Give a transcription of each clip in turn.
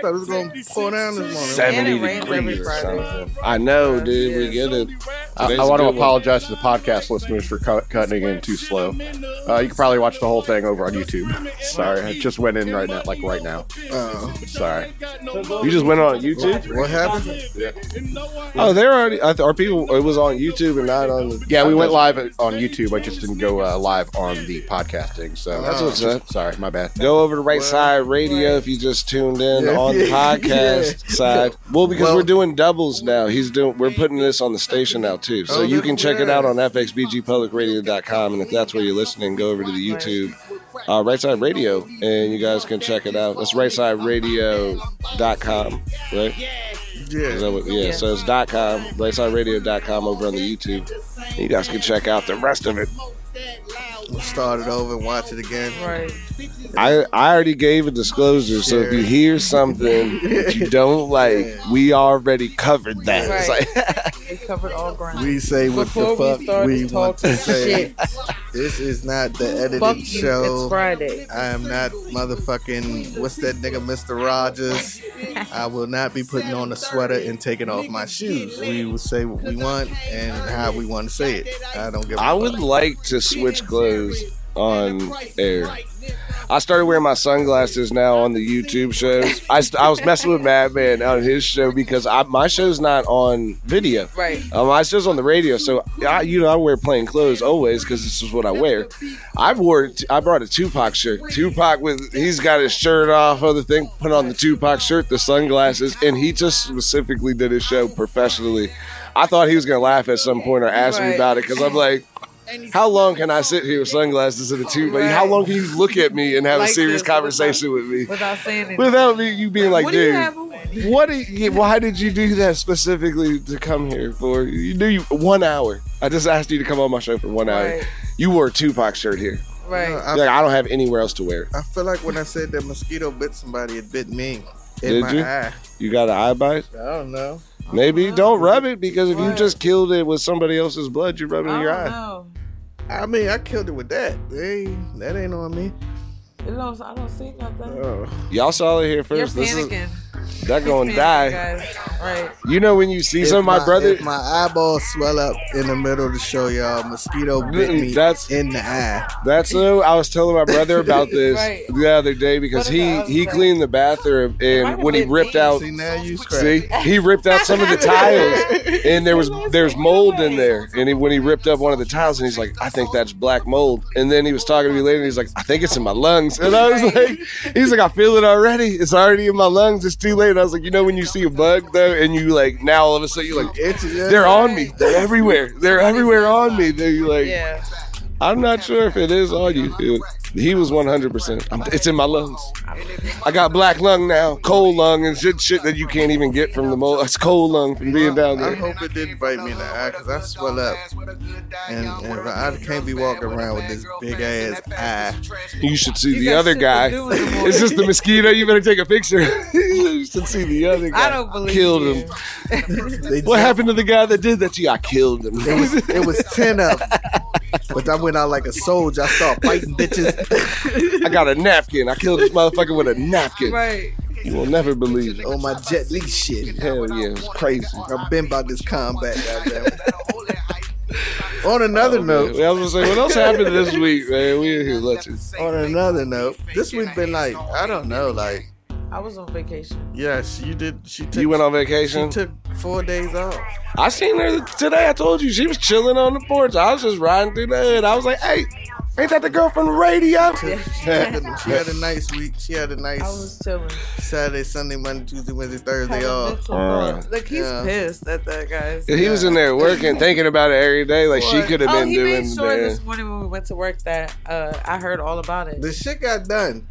thought it was gonna pour down this morning. Seventy And it rains every degrees or Friday. something. I know, oh, dude. We get it. I, Today's I a want to good one. apologize to the podcast listeners for cut, cutting in too slow. Uh, you can probably watch the whole thing over on YouTube. Sorry, I just went in right now, like right now. Uh, Sorry. You just went on YouTube. what happened? Oh, they're already. I th- Are people? It was on YouTube and not on. The, Yeah, we went live on YouTube. I just didn't go uh, live on the podcasting. So That's what's up. Sorry, my bad. Go over to Ryteside Radio if you just tuned in Yeah, on the podcast yeah. side. Well, because Well- we're doing doubles now. He's doing. We're putting this on the station now too, so Oh, you can check it out on fxbgpublicradio.com. And if that's where you're listening, go over to the YouTube uh, Ryteside Radio, and you guys can check it out. That's rightsideradio.com, right? Yeah. what, yeah, so it's dot .com, rightsideradio.com over on the YouTube. You guys can check out the rest of it. We'll start it over and watch it again. Right. I I already gave a disclosure, so if you hear something that you don't like, we already covered that. It's Right. like- We covered all ground. We say what Before the we fuck start we, want to say. shit, This is not the edited fuck you. show. It's Friday. I am not motherfucking what's that nigga, Mr. Rogers. I will not be putting on a sweater and taking off my shoes. We will say what we want and how we want to say it. I don't give a I fuck. would like to switch clothes on air. I started wearing my sunglasses now on the YouTube shows. I, st- I was messing with Madman on his show because I, my show's not on video. Right. Um, my show's on the radio, so I, you know I wear plain clothes always because this is what I wear. I wore I brought a Tupac shirt. Tupac with he's got his shirt off, other thing, put on the Tupac shirt, the sunglasses, and he just specifically did his show professionally. I thought he was gonna laugh at some point or ask me about it because I'm like. How long can I sit here with sunglasses and a tube? Like, how long can you look at me and have Like a serious this, conversation with me Without saying anything. without me, you being like, what do you dude, have what? do you- why did you do that specifically to come here for? You knew you one hour. I just asked you to come on my show for one hour. Right. You wore a Tupac shirt here. Right. I, Like I don't have anywhere else to wear. it. I feel like when I said that mosquito bit somebody, it bit me in Did my you? eye. You got an eye bite? I don't know. Maybe don't rub it because if you just killed it with somebody else's blood, you rub it in I your don't eye. know. I mean, I killed it with that. Hey, that ain't on me. It don't, I don't see nothing. Oh. Y'all saw it here You're first. This is panicking. that gonna die. Right. You know when you see If some of my brother. If my eyeballs swell up in the middle of the show, y'all, mosquito bit me That's- in the eye. That's so. I was telling my brother about this Right. the other day because he he that? cleaned the bathroom and when he ripped me. out See now you. See, he ripped out some of the tiles, and there was there's mold in there. And he, when he ripped up one of the tiles, and he's like, "I think that's black mold." And then he was talking to me later, and he's like, "I think it's in my lungs." And I was like, "He's like, I feel it already. It's already in my lungs. It's too late." And I was like, "You know, when you see a bug though, and you like now all of a sudden you're like." It's. They're on me. They're everywhere. They're everywhere on me. They're like, Yeah. I'm not sure if it is on you. It- he was 100%. I'm, it's in my lungs. I got black lung now, cold lung, and shit, shit that you can't even get from the mold. It's cold lung from being down there. I hope it didn't bite me in the eye because I swell up. And, and I can't be walking around with this big ass eye. You should see the other guy. do in the. It's just the mosquito. You better take a picture. you should see the other guy. I don't believe Killed him. What happened to the guy that did that to you? I killed him. It was, it was 10 of them. But I went out like a soldier. I started fighting bitches I got a napkin. I killed this motherfucker with a napkin. Right. You will never believe it. on my Jet Li shit. Hell yeah, it was crazy. I've been about this combat. On another oh, note, I was gonna say, what else happened this week, man? We in here lunching. on another note, this week been like I don't know, like I was on vacation. yes, you did. She took. You went on She vacation. took four days off. I seen her today. I told you she was chilling on the porch. I was just riding through the hood. I was like, "Hey, ain't that the girl from the radio?" She had, a, she had a nice week. She had a nice was chilling. Saturday, Sunday, Monday, Tuesday, Wednesday, Thursday Had a off. mental Alright. block. Like he's Yeah. pissed at that, guys. And he was in there working, thinking about it every day. Like she could have Oh, been he doing. made sure the- this morning when we went to work that uh, I heard all about it. The shit got done.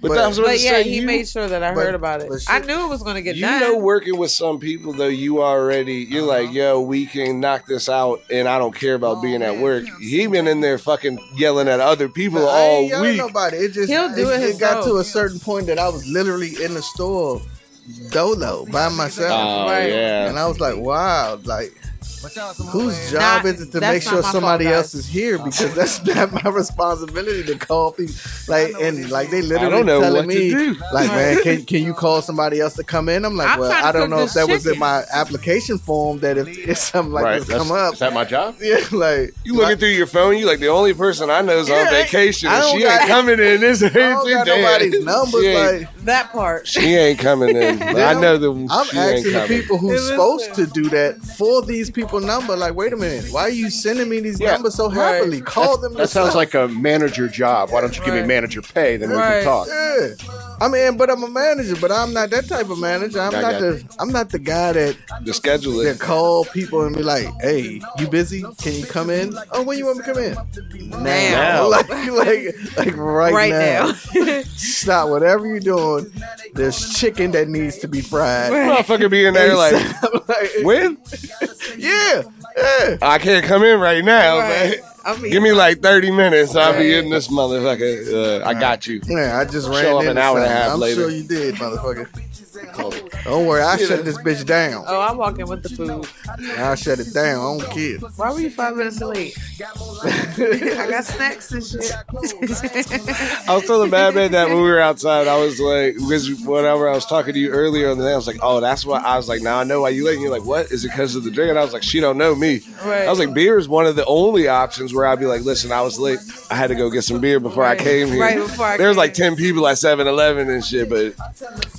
But, but- that was what I But was yeah, saying. he you, made sure that I but- heard about it. but I knew it was going to get you done. know, working with some people though, you already you're uh-huh. like, yo, we can knock this out, and I don't care about oh, being at work. He been in there fucking yelling at other people But I all ain't yelling week. nobody. It just He'll do it it got to a certain point that I was literally in the store dolo by myself. Oh Right. yeah. And I was like, wow, like whose job Not- is it to make sure somebody fault, else is here? Because that's not my responsibility to call people. Like and like they literally don't know telling me, like, man, can can you call somebody else to come in? I'm like, I'm well, I don't know if this that was in my application form. That if, if something like right. this That's, come up, Is that my job? yeah, like You looking through your phone, you like the only person I know is on vacation. And she got- ain't coming in. This ain't I don't got today. nobody's numbers. Like That part. she ain't coming in. I know the I'm asking the people who's supposed to do that for these people number. Like, wait a minute, why are you sending me these Yeah. numbers so Right. heavily? Call them. That sounds like a manager job. Why don't you give me manager pay? Then we can talk. Yeah. I mean, but I'm a manager, but I'm not that type of manager. I'm I not got the I'm not the guy that The schedule that call people and be like, "Hey, you busy? Can you come in? Oh, when you want me to come in? Now. like, like, like right, Right now. now. Stop whatever you're doing. There's chicken that needs to be fried. Motherfucker be in there like, Like, when? yeah, yeah. I can't come in right now, Right. man. I mean, Give me like 30 minutes. I'll be in this motherfucker. Uh, I got you. Yeah, I just ran Show up an hour and a half I'm later. sure you did, motherfucker. Don't worry, I shut this bitch down. Oh, I'm walking with the food. I'll shut it down. I don't care. Why were you five minutes late? I got snacks and shit. I was telling Madman that when we were outside, I was like, because whenever I was talking to you earlier on the day, I was like, oh, that's why. I was like, now I know why you late. And you're like, what? Is it because of the drink? And I was like, she don't know me. Right. I was like, beer is one of the only options where I'd be like, listen, I was late. I had to go get some beer before Right. I came here. Right before I there was came. like 10 people at 7 Eleven and shit, but it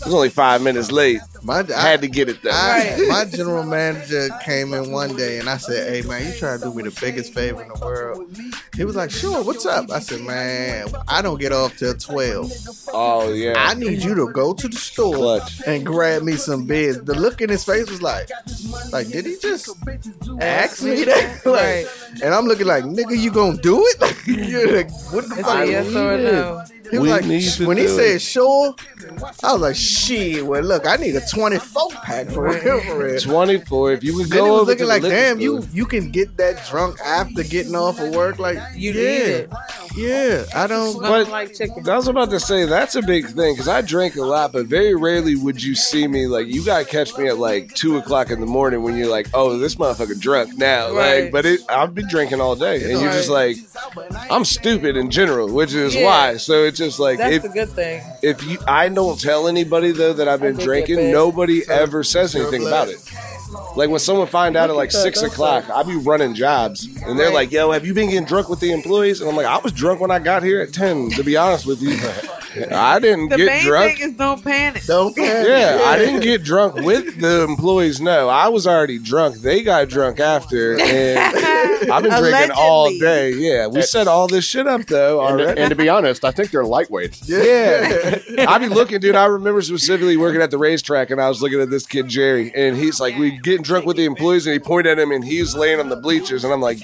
was only five minutes late. My, I had to get it done. I, Right. my general manager came in one day and I said, "Hey man, you try to do me the biggest favor in the world." He was like, "Sure, what's up?" I said, "Man, I don't get off till 12. Oh, yeah. I need you to go to the store Clutch. and grab me some beers." The look in his face was like, "Like, did he just ask me that?" like, and I'm looking like, "Nigga, you gonna do it?" Like, what the It's fuck? a yes or a no. He was We like, need to when he do said sure, I was like, shit. Well, look, I need a 24 pack for real, for real. 24. If you would Then go he was over looking like, damn, you you can get that drunk after getting off of work. Like, You yeah, need it. yeah. I don't. But- like chicken. I was about to say that's a big thing because I drink a lot, but very rarely would you see me like you gotta catch me at like two o'clock in the morning when you're like, oh, this motherfucker drunk now. Right. Like, but it, I've been drinking all day, and you're just like, I'm stupid in general, which is Yeah. why. So it's just like That's if the good thing. if you, I don't tell anybody though that I've been drinking, nobody ever says anything about it. Like when someone find out at like six o'clock, I be running jobs, and they're like, "Yo, have you been getting drunk with the employees?" And I'm like, "I was drunk when I got here at ten. To be honest with you, I didn't The get main drunk. thing is don't panic. Don't care. Yeah, I didn't get drunk with the employees. No, I was already drunk. They got drunk after, and I've been drinking all day. Yeah, we set all this shit up though And, already. and to be honest, I think they're lightweights. Yeah. I be looking, dude. I remember specifically working at the racetrack, and I was looking at this kid Jerry, and he's like, we getting drunk with the employees, and he pointed at him, and he's laying on the bleachers, and I'm like,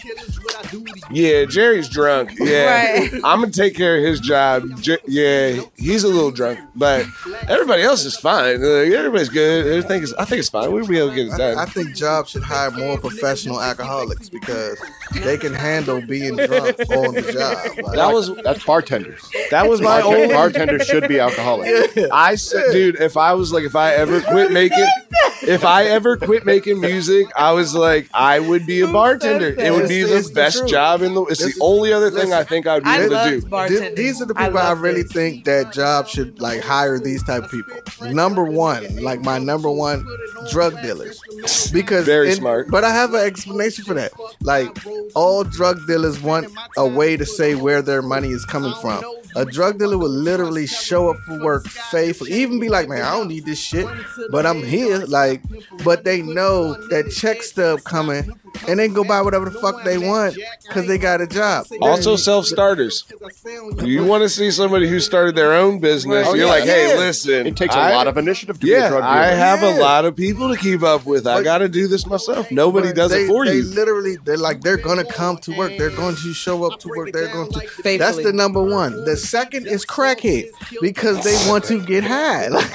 yeah, Jerry's drunk. Yeah, Right. I'm gonna take care of his job. Jer- yeah, he's a little drunk, but everybody else is fine. Like, everybody's good. Everything is. I think it's fine. We'll be able to get it I, done. I think jobs should hire more professional alcoholics because they can handle being drunk on the job. Like, that was That's bartenders. that was my Bartend- only bartenders should be alcoholics. I said, dude, if I was like, if I ever quit making, if I ever quit making music, I was like, I would be a bartender. It would be It's- the it's best truth. job in the. It's It's- the only other thing I think I'd be I able to do. Th- These are the people I, love really it. think that job should like hire these type of people. Number one, like my number one, drug dealers. Because Very and- smart. But I have an explanation for that. Like all drug dealers want a way to say where their money is coming from. A drug dealer will literally show up for work faithful, even be like, "Man, I don't need this shit, but I'm here." Like, but they know that check stub coming, and they go buy whatever the fuck they want because they got a job. Also, self starters. You want to see somebody who started their own business? Oh, you're yeah, like, hey, yeah. listen, It takes a I- lot of initiative to be a drug dealer. I have a lot of people to keep up with. I got to do this myself. Nobody does they, it for they you. literally, they're like, they're gonna come to work. They're going to show up to work. They're going to. That's the number one. The second is crackhead because they want to get high. Like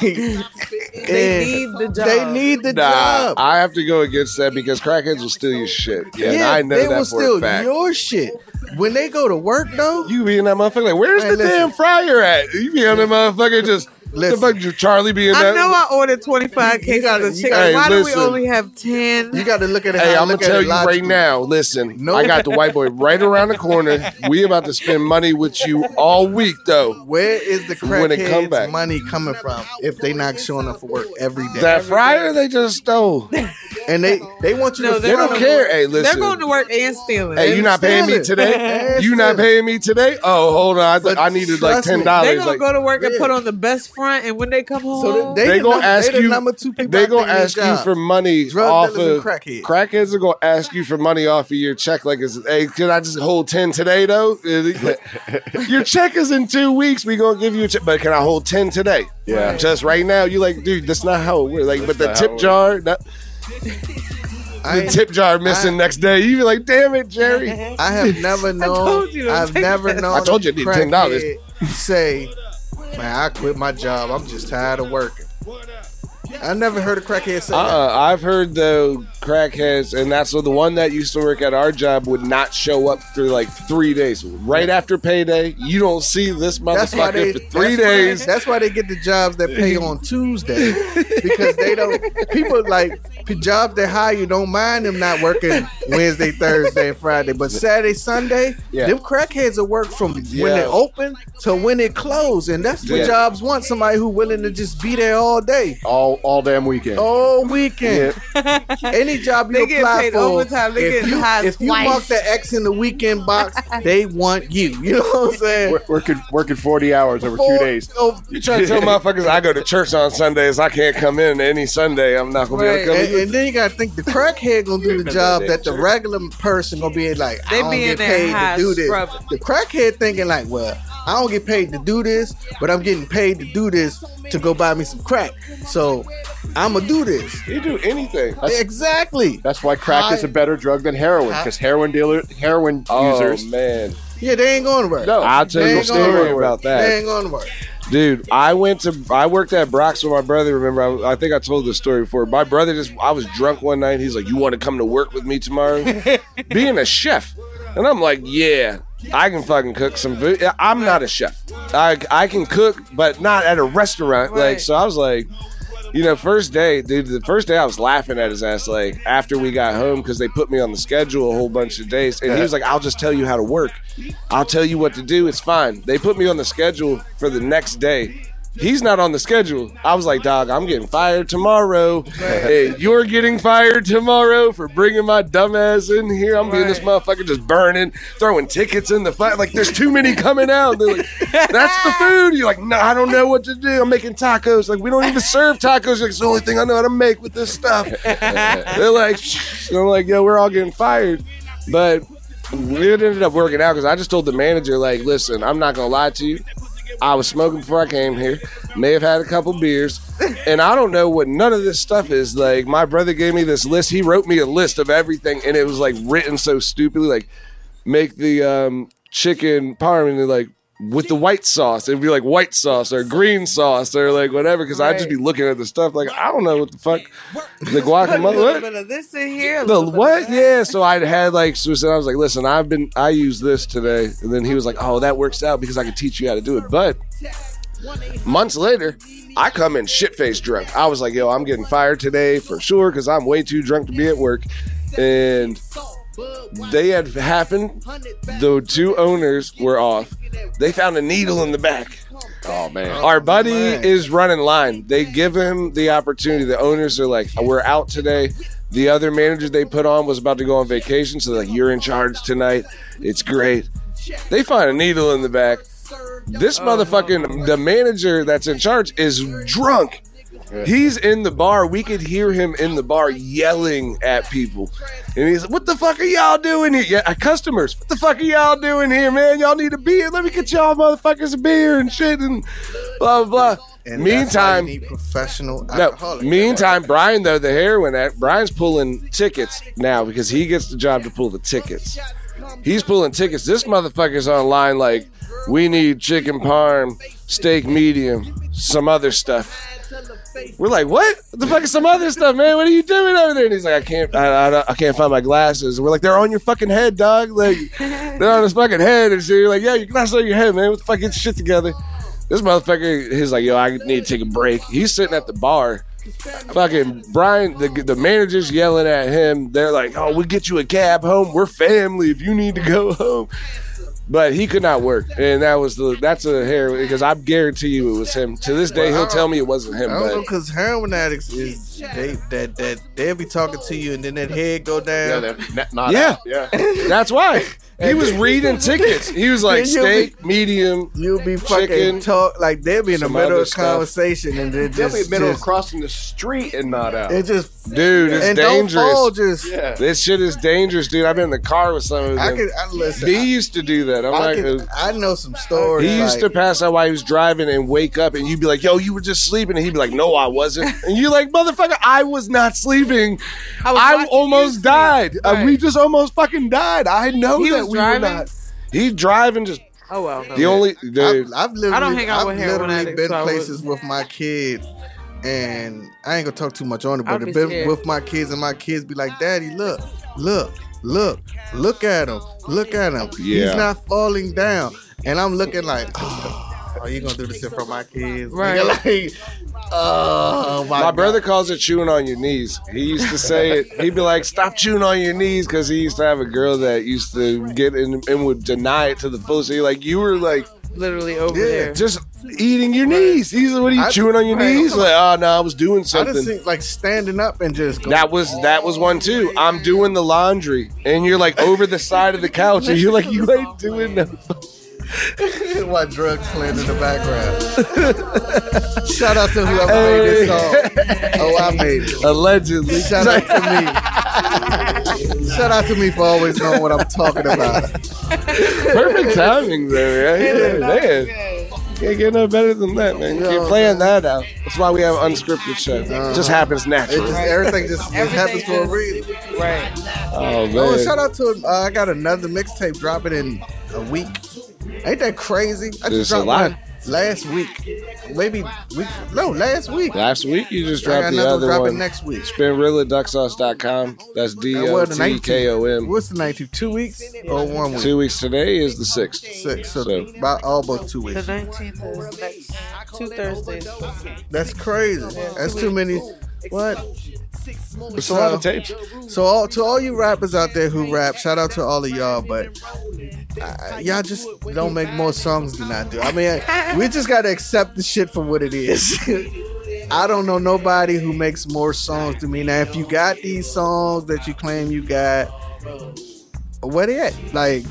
They need the job. They need the Nah, job. I have to go against that because crackheads will steal your shit. Yeah, and yeah, I know they that will for steal a fact. your shit when they go to work. Though You be in that motherfucker like, where's Man, the listen. damn fryer at? You be on that motherfucker just The listen, fuck, your Charlie being I that? know I ordered 25 cases gotta- of you chicken. gotta- Why Hey, do we listen. only have 10? you got to look at it. Hey, how I I'm gonna look at tell it you right logically. now. Listen, No. I got the white boy right around the corner. We about to spend money with you all week, though. Where is the When it come back. crackheads' money coming from if they not showing up for work every day? That fryer they just stole. and they they want you No, to. They they're don't gonna- care. Hey, listen. They're listen. going to work and stealing. Hey, you not paying me stealing. today? And You not stealing. paying me today? Oh, hold on. I, th- I needed like trust me, ten They're dollars. gonna Like go to work and put on the best front, and when they come home, So they, They the gonna number- ask they you- number two people they gonna ask you for money Drug off of and crackheads. crackheads are gonna ask you for money off of your check. Like, is hey, can I just hold ten today though? your check is in two weeks. We gonna give you a check, but can I hold ten today? Yeah. just right now. You like, dude, that's not how it works. Like, but the tip jar, that, I, the tip jar missing I- next day. You be like, damn it, Jerry. I have never known. told you I've never that. known. I told you a I need $10. Say, man, I quit my job. I'm just tired of working. I never heard a crackhead say that. Uh, I've heard the crackheads, and that's the one that used to work at our job would not show up for like three days. Right after payday, you don't see this why they motherfucker for three that's why- days. that's why they get the jobs that pay on Tuesday because they don't. People like jobs that hire you don't mind them not working Wednesday, Thursday, and Friday, but Saturday, Sunday, Yeah. them crackheads will work from when Yeah. they open to when it close, and that's what Yeah. jobs want. Somebody who willing to just be there all day, all all damn weekend. all weekend. Any job you They get apply paid for, overtime. They if getting you, high if you twice. mark the X in the weekend box, they want you. You know what I'm saying? Wor- working working forty hours over two days. oh, You try to tell motherfuckers I go to church on Sundays, I can't come in any Sunday. I'm not gonna Right. be able to And, come. and then you gotta think the crackhead gonna do the job that the regular person gonna be like. I They don't be in get there paid high to do this. scrubbing. The crackhead thinking like, well, I don't get paid to do this, but I'm getting paid to do this to go buy me some crack. So I'm gonna do this. You do anything. exactly. That's why crack is a better drug than heroin because heroin dealer heroin Oh users. man, Yeah, they ain't going to work. No, I'll tell They you a story work. about They that. ain't going to work. Dude, I went to I worked at Brock's with my brother. Remember, I, I think I told this story before. My brother just I was drunk one night. He's like, "You want to come to work with me tomorrow?" Being a chef, and I'm like, "Yeah, I can fucking cook some food. I'm not a chef. I I can cook, but not at a restaurant. Like, so I was like." You know, first day, dude. The first day I was laughing at his ass. Like after we got home, because they put me on the schedule a whole bunch of days, and he was like, "I'll just tell you how to work. I'll tell you what to do. It's fine." They put me on the schedule for the next day. He's not on the schedule. I was like, dog, I'm getting fired tomorrow. Hey, you're getting fired tomorrow for bringing my dumb ass in here. I'm being this motherfucker just burning, throwing tickets in the fire. Like, there's too many coming out. They're like, that's the food. You're like, no, I don't know what to do. I'm making tacos. Like, we don't even serve tacos. Like, it's the only thing I know how to make with this stuff. They're like, I'm like, yo, we're all getting fired. But it ended up working out because I just told the manager, like, listen, I'm not gonna lie to you. I was smoking before I came here. May have had a couple beers, and I don't know what none of this stuff is. Like my brother gave me this list. He wrote me a list of everything, and it was like written so stupidly. Like make the um, chicken parm, and like with the white sauce. It'd be like white sauce or green sauce or like whatever. Because I'd just be looking at the stuff like I don't know what the fuck the a guacamole. little What? bit of this in here. a The little what? Yeah. So I had like so I was like, listen, I've been I use this today, and then he was like, oh, that works out because I can teach you how to do it. But months later, I come in shit faced drunk. I was like, yo, I'm getting fired today for sure because I'm way too drunk to be at work, and they had happened. The two owners were off. They found a needle in the back. Oh man. Our buddy oh, man. is running line. They give him the opportunity. The owners are like, "We're out today." The other manager they put on was about to go on vacation, so they're like, "You're in charge tonight. It's great." They find a needle in the back. This oh, motherfucking the manager that's in charge is drunk. He's in the bar. We could hear him in the bar yelling at people. And he's like, What the fuck are y'all doing here? Yeah, uh, customers, what the fuck are y'all doing here, man? Y'all need a beer. Let me get y'all motherfuckers a beer and shit and blah, blah, blah. And that's why you meantime, need professional no, meantime, Brian, though, the heroin addict, Brian's pulling tickets now because he gets the job to pull the tickets. He's pulling tickets. This motherfucker's online like, we need chicken parm, steak medium, some other stuff. We're like, what? What the fuck is some other stuff, man? What are you doing over there? And he's like, I can't, I, I, I can't find my glasses. And we're like, they're on your fucking head, dog. Like, they're on his fucking head. And so you're like, yeah, your glasses on your head, man. What the fuck? Get shit together. This motherfucker, he's like, yo, I need to take a break. He's sitting at the bar. Fucking Brian, the the manager's yelling at him. They're like, "Oh, we'll get you a cab home. We're family. If you need to go home." But he could not work, and that was the that's a hair because I guarantee you it was him. To this day, Well, he'll tell me it wasn't him. I don't know because heroin addicts is they that that they'll be talking to you and then that head go down. they're not, not Yeah. out. yeah. that's why he was reading tickets. He was like you'll be- medium. You'll be fucking Chicken, talk like they'll be in the middle of conversation and then They'll just, be in the middle of crossing the street and not out. it just Dude, it's and dangerous. fall just. yeah. This shit is dangerous, dude. I've been in the car with some of them. I can I listen. he used to do that. I'm I, not can, I know some stories. He used to pass out while he was driving and wake up, and you'd be like, "Yo, you were just sleeping," and he'd be like, "No, I wasn't." And you're like, "Motherfucker, I was not sleeping. I was I almost died. sleep. Uh, we just almost fucking died. I know He that we driving? were not." He driving just Oh well. No. the only dude. I've, I've literally, I don't hang out I've with heroin literally addicts, been so I places with my kids, and I ain't gonna talk too much on it, but be been with my kids, and my kids be like, "Daddy, look, look, look, look at him, look at him. Yeah. He's not falling down." And I'm looking like, "Oh, are you gonna do this shit for my kids?" Right. Like, oh my, my God. brother calls it chewing on your knees. He used to say it. He'd be like, "Stop chewing on your knees," because he used to have a girl that used to get in and would deny it to the fullest. He like, you were like Literally over Yeah, there. just eating your knees. He's like, what are you I- chewing on your right. knees? Like, oh no, I was doing I something. just think like standing up and just go. That was that was one too. I'm doing the laundry, and you're like over the side of the couch, and you're like, you ain't doing no. While drugs playing in the background. Shout out to whoever made this song. Oh, I made it. Allegedly. Shout out to me. Shout out to me for always knowing what I'm talking about. Perfect timing there, right? man. Can't get no better than that, man. No, Keep playing that out. That's why we have unscripted show. It just happens naturally. just everything just, just Everything happens for a reason. Right. Oh man. Oh, shout out to uh, I got another mixtape dropping in a week. Ain't that crazy? I just a dropped lot. one last week. Maybe week no, last week. Last week you just I got dropped the another one other dropping one. next week. SpinRillaDuckSauce.com. That's D O what, the T 19th? K O M. What's the 19th? Two weeks or one week? Two weeks today is the sixth. Six. So, So- about almost two The nineteenth is next two Thursdays. That's crazy. That's too many. What? It's a lot of tapes. So all to all you rappers out there who rap, shout out to all of y'all, but uh, y'all just don't make more songs than I do. I mean, we just gotta accept the shit for what it is. I don't know nobody who makes more songs than me. Now, if you got these songs that you claim you got, where they at? Like,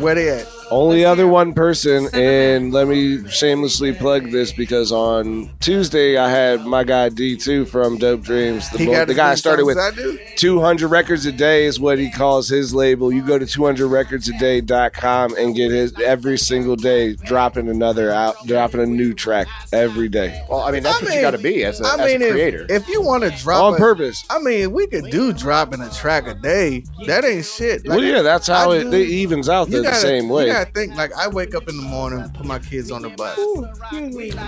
where they at? Only other one person, and let me shamelessly plug this because on Tuesday I had my guy D2 from Dope Dreams. The, He boy- the guy I started with songs as I do. 200 records a day is what he calls his label. You go to 200recordsaday.com and get his every single day dropping another out, dropping a new track every day Well, I mean, that's I what mean- you got to be as a, I as a creator. If, you want to drop on a- purpose. I mean, we could do dropping a track a day. That ain't shit. Like, well, yeah, that's how it, do- it evens out the gotta, same way. Gotta think like I wake up in the morning, put my kids on the bus,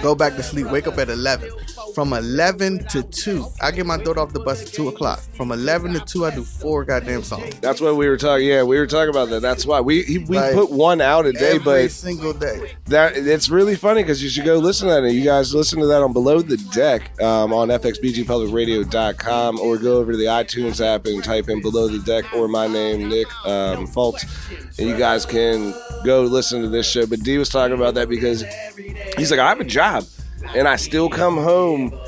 go back to sleep, wake up at eleven. From eleven to two, I get my daughter off the bus at two o'clock. From eleven to two, I do four goddamn songs That's what we were talking. Yeah, we were talking about that. That's why we he, we Like, put one out a day, every but single day. that it's really funny because you should go listen to that. You guys listen to that on Below the Deck um, on fxbgpublicradio.com or go over to the iTunes app and type in Below the Deck or my name Nick um, Fultz, and you guys can go listen to this show. But D was talking about that because he's like, I have a job, and I still come home.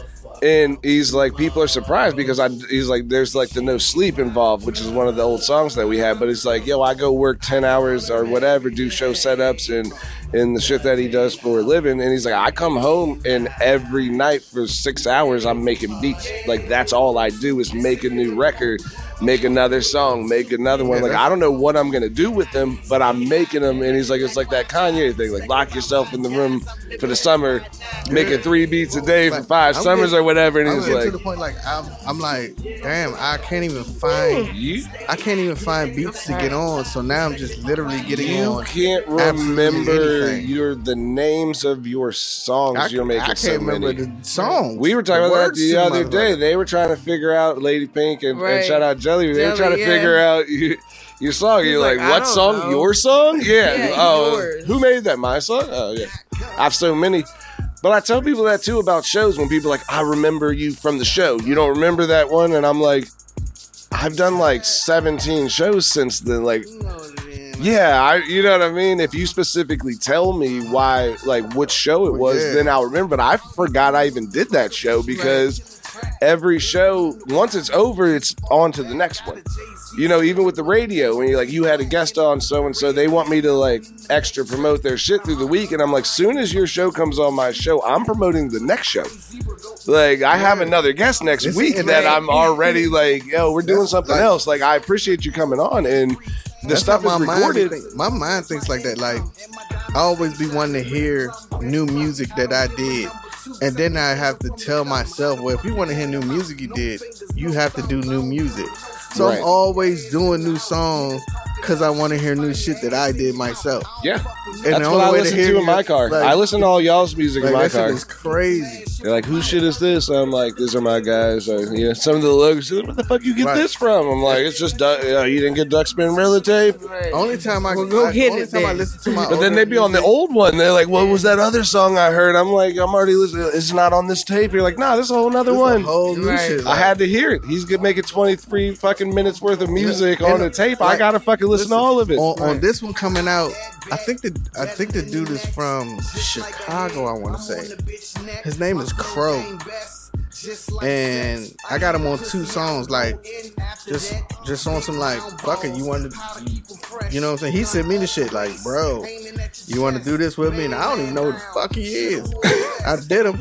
And he's like, people are surprised because I. He's like, there's like the no sleep involved, which is one of the old songs that we had. But it's like, yo, I go work ten hours or whatever, do show setups and and the shit that he does for a living. And he's like, I come home and every night for six hours, I'm making beats. Like that's all I do is make a new record, make another song, make another one. Like I don't know what I'm gonna do with them, but I'm making them. And he's like, it's like that Kanye thing, like lock yourself in the room for the summer, making three beats a day for five I'm summers getting- or whatever. And he's like, to the point like I'm, I'm like, damn, I can't even find, hmm. you I can't even find beats to get on. So now I'm just literally getting you on. can't remember your the names of your songs. I, You're making I can't so remember many. the song. We were talking The about that the other motherfucker. day. They were trying to figure out Lady Pink and, and shout out Jelly. They were trying to yeah. figure out you, your song. He's You're like, like, what song? know. Your song? Yeah. Yeah, oh, yours. who made that? My song? Oh, yeah. I have so many. But I tell people that too about shows when people are like, I remember you from the show. You don't remember that one? And I'm like, I've done like 17 shows since then. Like, yeah, I, you know what I mean? If you specifically tell me why, like, which show it was, Yeah. then I'll remember. But I forgot I even did that show because every show, once it's over, it's on to the next one. You know, even with the radio, when you're like, you had a guest on so and so, they want me to like extra promote their shit through the week. And I'm like, soon as your show comes on my show, I'm promoting the next show. Like, I have another guest next It's- week that I'm already like, yo, we're doing something like- else. Like, I appreciate you coming on. And the That's stuff how is my recorded. Mind my mind thinks like that. Like I always be wanting to hear new music that I did. And then I have to tell myself, well, if you want to hear new music you did, you have to do new music. So Right. I'm always doing new songs because I want to hear new shit that I did myself. Yeah. And That's the what only I way to listen hear to in my car. like- I listen to all y'all's music Like in my car. is crazy. They're like, whose shit is this? I'm like, these are my guys. Or, you know, some of the logos, where the fuck you get Right. this from? I'm like, it's just, duck, uh, you didn't get Duck Spinrilla tape? Right. Only time I, Well, go I get only it time I listen to my But then older they be on the old one. They're like, what was that other song I heard? I'm like, I'm already listening. It's not on this tape. You're like, nah, this is a whole nother This a one. whole new Right. shit. I had to hear it. He's gonna make it 23 fucking minutes worth of music And, on a tape. I gotta fucking listen, to all of it. On, on this one coming out, I think the I think the dude is from Chicago. I want to say his name is Crow, and I got him on two songs. Like just just on some like fucking you want to, you know what I'm saying? He sent me the shit like, bro, you want to do this with me? And I don't even know who the fuck he is. I did him.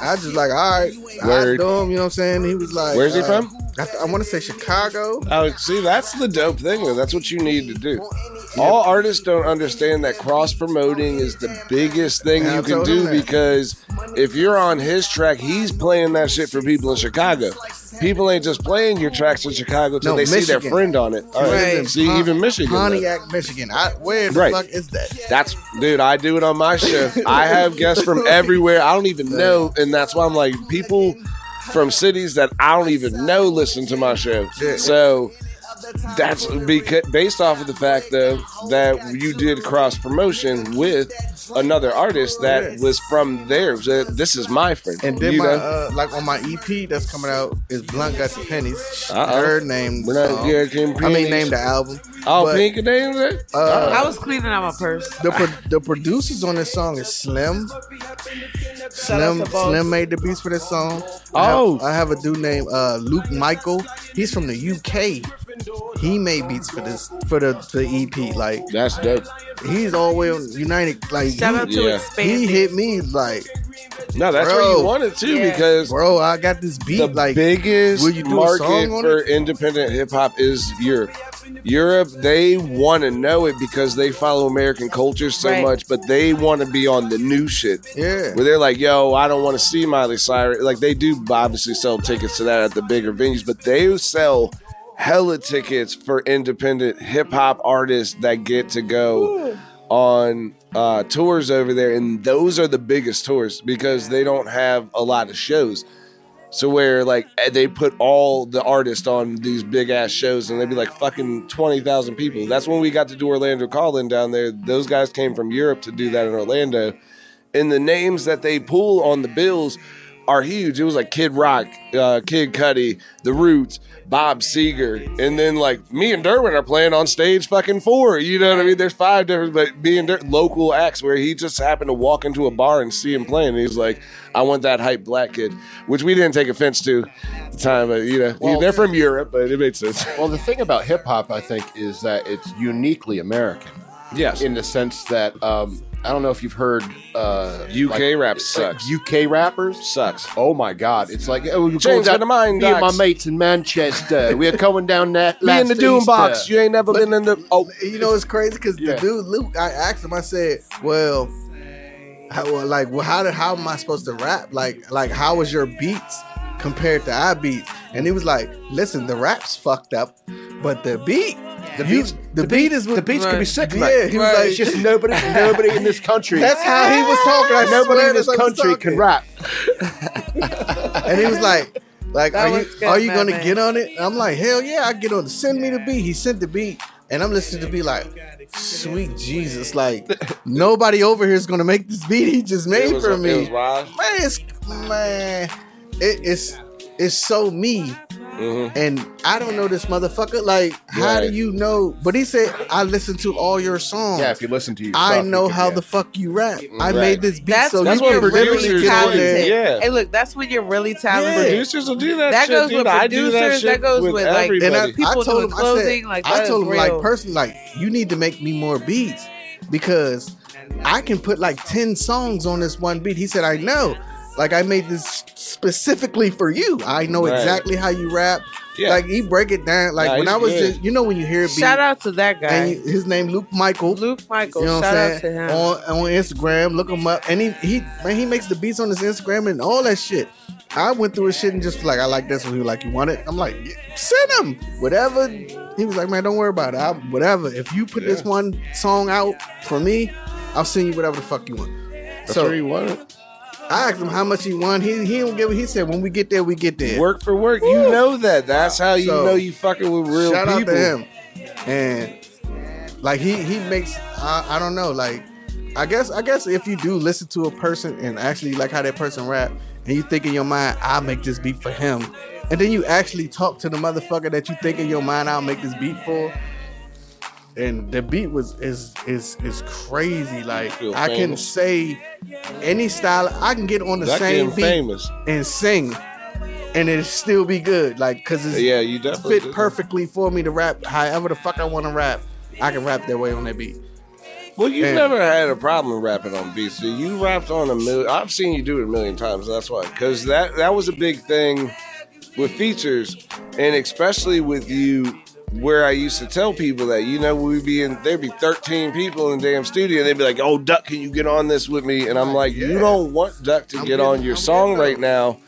I just like, all right, I Word. do him. You know what I'm saying? He was like, Where's he uh, from? I, I want to say Chicago. Oh, see, that's the dope thing. Though. That's what you need to do. All artists don't understand that cross promoting is the biggest thing Yeah, you can do because if you're on his track, he's playing that shit for people in Chicago. People ain't just playing your tracks in Chicago till No, they see their friend on it. All He right. See, Pon- even Michigan. though. Pontiac, Michigan. I, where the Right. fuck is that? That's dude, I do it on my show. I have guests from everywhere. I don't even know, and that's why I'm like people from cities that I don't even know listen to my show. Yeah. So that's because based off of the fact though that you did cross promotion with another artist that Yeah. was from there. So this is my friend. And then you my know? uh, like on my EP that's coming out is Blunt Got Some Pennies. Uh-oh. Her name. We're not song. yeah, Kim I mean, name the album. Oh, but, Pink named it. Uh, I was cleaning out my purse. the pro- the producers on this song is Slim. Slim out to Boss. Slim made the beats for this song. I Oh. have, I have a dude named uh, Luke Michael. He's from the UK. He made beats for this for the, for the EP. Like That's dope. he's all the way on United. Like Shout out he, to Yeah. Expand. he hit me like, No, that's Bro. what you wanted too Yeah. because bro, I got this beat. the like biggest will you do a market song on for independent hip hop is Europe. Europe, they want to know it because they follow American culture so Right. much, but they want to be on the new shit. yeah. Where they're like, yo, I don't want to see Miley Cyrus. Like, they do obviously sell tickets to that at the bigger venues, but they sell hella tickets for independent hip hop artists that get to go on uh, tours over there. And those are the biggest tours because they don't have a lot of shows. So where like eh, they put all the artists on these big ass shows and they'd be like fucking twenty thousand people. That's when we got to do Orlando Calling down there. Those guys came from Europe to do that in Orlando. And the names that they pull on the bills are huge. It was like Kid Rock, uh, Kid Cudi, The Roots, Bob Seger, and then like me and Derwin are playing on stage fucking four. You know what I mean? There's five different, but me and Der- local acts where he just happened to walk into a bar and see him playing. And he's like, "I want that hype black kid," which we didn't take offense to at the time. But you know, Well- they're from Europe, but it made sense. Well, the thing about hip hop, I think, is that it's uniquely American yes, in the sense that um, I don't know if you've heard uh, UK like- rap like sucks. UK rappers. sucks. Oh my God! It's like oh, we're James going down, got mind, me and my mates in Manchester. We're coming down that. Me in the last Doom Easter. box. You ain't never But- been in the. Oh, You know, it's crazy because Yeah. the dude Luke, I asked him. I said, "Well, how, well, like, well, how did how am I supposed to rap? Like, like how was your beats compared to our beats?" And he was like, "Listen, the rap's fucked up, but the beat, The you- beats- the, beat is what The beats could be Right. sick, Yeah, man. he was Right. like, It's just nobody, nobody in this country. That's how he was talking. I nobody in this that's how he was country can rap. And he was like, like, That are you good, are you man, gonna man. get on it? And I'm like, hell yeah, I get on it. Send me the beat. He sent the beat. and I'm listening to be like, sweet Jesus, like nobody over here is gonna make this beat he just made It was- for it me. was wild. man, it's man, it, it's it's so me. Mhm. And I don't know this motherfucker. Like, how Right. do you know? But he said, I listened to all your songs. Yeah, if you listen to your I stuff, know can- how yeah. the fuck you rap. I Right. made this beat That's, so That's you what can producers really literally do. get talented. there. Yeah. Hey, look, that's when you're really talented. Producers will do that. That shit, goes dude. with I do that producers, shit that goes with, like, everybody. And I, People I told doing him, I said, like, I told is him, like personally, like you need to make me more beats because I can put like ten songs on this one beat. He said, I know. Like I made this specifically for you. I know Right. exactly how you rap. Yeah. Like he break it down. Like Nah, when I was good. just, you know, when you hear beat, Shout out to that guy, and he- his name Luke Michael. Luke Michael. You know what I'm out to saying? him. On on Instagram, look him up, and he he man he makes the beats on his Instagram and all that shit. I went through his shit and just like I like this one. He was like, you want it? I'm like, yeah, send him whatever. He was like, man, don't worry about it. I, whatever. If you put this one song out for me, I'll send you whatever the fuck you want. That's so where you want it. I asked him how much he won. He he don't give. it. He said when we get there, we get there. Work for work. You know that. That's how you So, know you fucking with real Shout people. out to him. And like he he makes I, I don't know like I guess I guess if you do listen to a person and actually like how that person rap and you think in your mind I'll make this beat for him and then you actually talk to the motherfucker that you think in your mind I'll make this beat for and the beat was is is is crazy like I can say any style I can get on the That same beat famous. and sing and it still be good like cuz it's Yeah, you definitely fit perfectly for me to rap however the fuck I want to rap. I can rap that way on that beat. Well, And- never had a problem rapping on beats. So you rapped on a million. I've seen you do it a million times. That's why, because that that was a big thing with features, and especially with you. Where I used to tell people that you know we'd be in there'd be 13 people in the damn studio and they'd be like, "Oh, Duck, can you get on this with me?" And I'm like, "You don't want Duck to I'm get getting- on your I'm song right now."